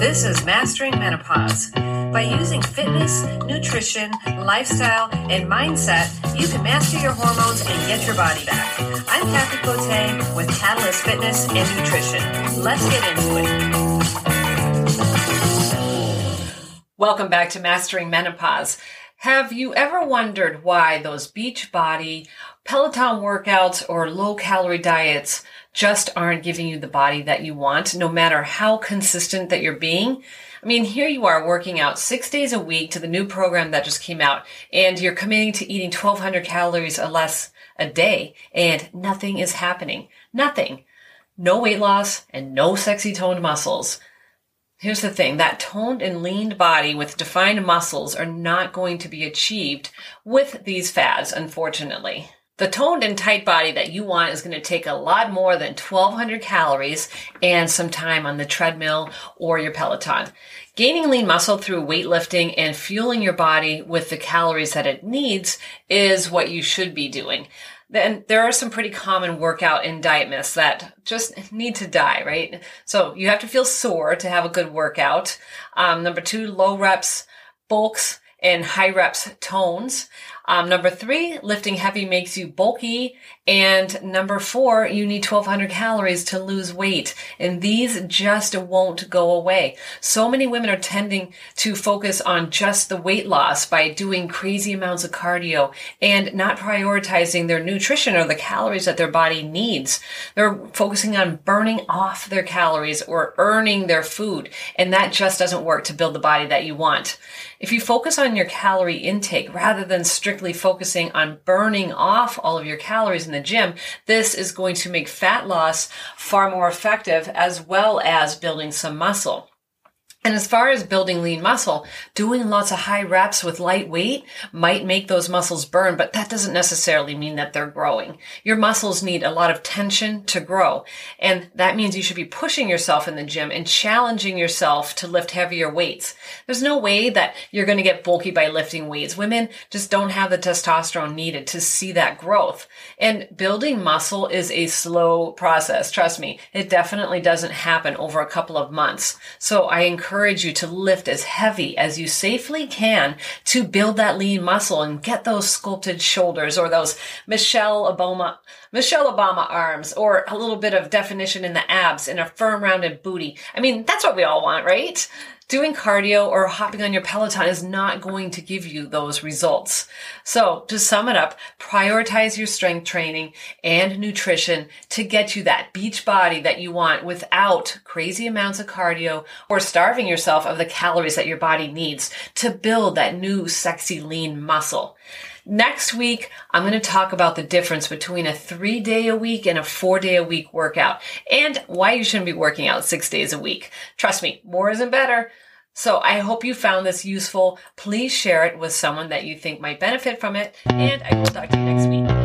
This is Mastering Menopause. By using fitness, nutrition, lifestyle, and mindset, you can master your hormones and get your body back. I'm Kathy Cote with Catalyst Fitness and Nutrition. Let's get into it. Welcome back to Mastering Menopause. Have you ever wondered why those beach body, Peloton workouts, or low calorie diets just aren't giving you the body that you want, no matter how consistent that you're being? I mean, here you are working out six days a week to the new program that just came out, and you're committing to eating 1200 calories or less a day, and nothing is happening. Nothing. No weight loss and no sexy toned muscles. Here's the thing that toned and leaned body with defined muscles are not going to be achieved with these fads, unfortunately. The toned and tight body that you want is going to take a lot more than 1200 calories and some time on the treadmill or your Peloton. Gaining lean muscle through weightlifting and fueling your body with the calories that it needs is what you should be doing. Then there are some pretty common workout and diet myths that just need to die, right? So you have to feel sore to have a good workout. Um, number two, low reps, bulks, and high reps tones. Um, number three, lifting heavy makes you bulky. And number four, you need 1200 calories to lose weight. And these just won't go away. So many women are tending to focus on just the weight loss by doing crazy amounts of cardio and not prioritizing their nutrition or the calories that their body needs. They're focusing on burning off their calories or earning their food. And that just doesn't work to build the body that you want. If you focus on your calorie intake rather than focusing on burning off all of your calories in the gym, this is going to make fat loss far more effective as well as building some muscle. And as far as building lean muscle, doing lots of high reps with light weight might make those muscles burn, but that doesn't necessarily mean that they're growing. Your muscles need a lot of tension to grow. And that means you should be pushing yourself in the gym and challenging yourself to lift heavier weights. There's no way that you're going to get bulky by lifting weights. Women just don't have the testosterone needed to see that growth. And building muscle is a slow process. Trust me, it definitely doesn't happen over a couple of months. So I encourage encourage you to lift as heavy as you safely can to build that lean muscle and get those sculpted shoulders or those Michelle Obama, Michelle Obama arms or a little bit of definition in the abs and a firm rounded booty. I mean, that's what we all want, right? Doing cardio or hopping on your Peloton is not going to give you those results. So to sum it up, prioritize your strength training and nutrition to get you that beach body that you want without crazy amounts of cardio or starving yourself of the calories that your body needs to build that new sexy lean muscle. Next week, I'm going to talk about the difference between a three day a week and a four day a week workout and why you shouldn't be working out six days a week. Trust me, more isn't better. So I hope you found this useful. Please share it with someone that you think might benefit from it, and I will talk to you next week.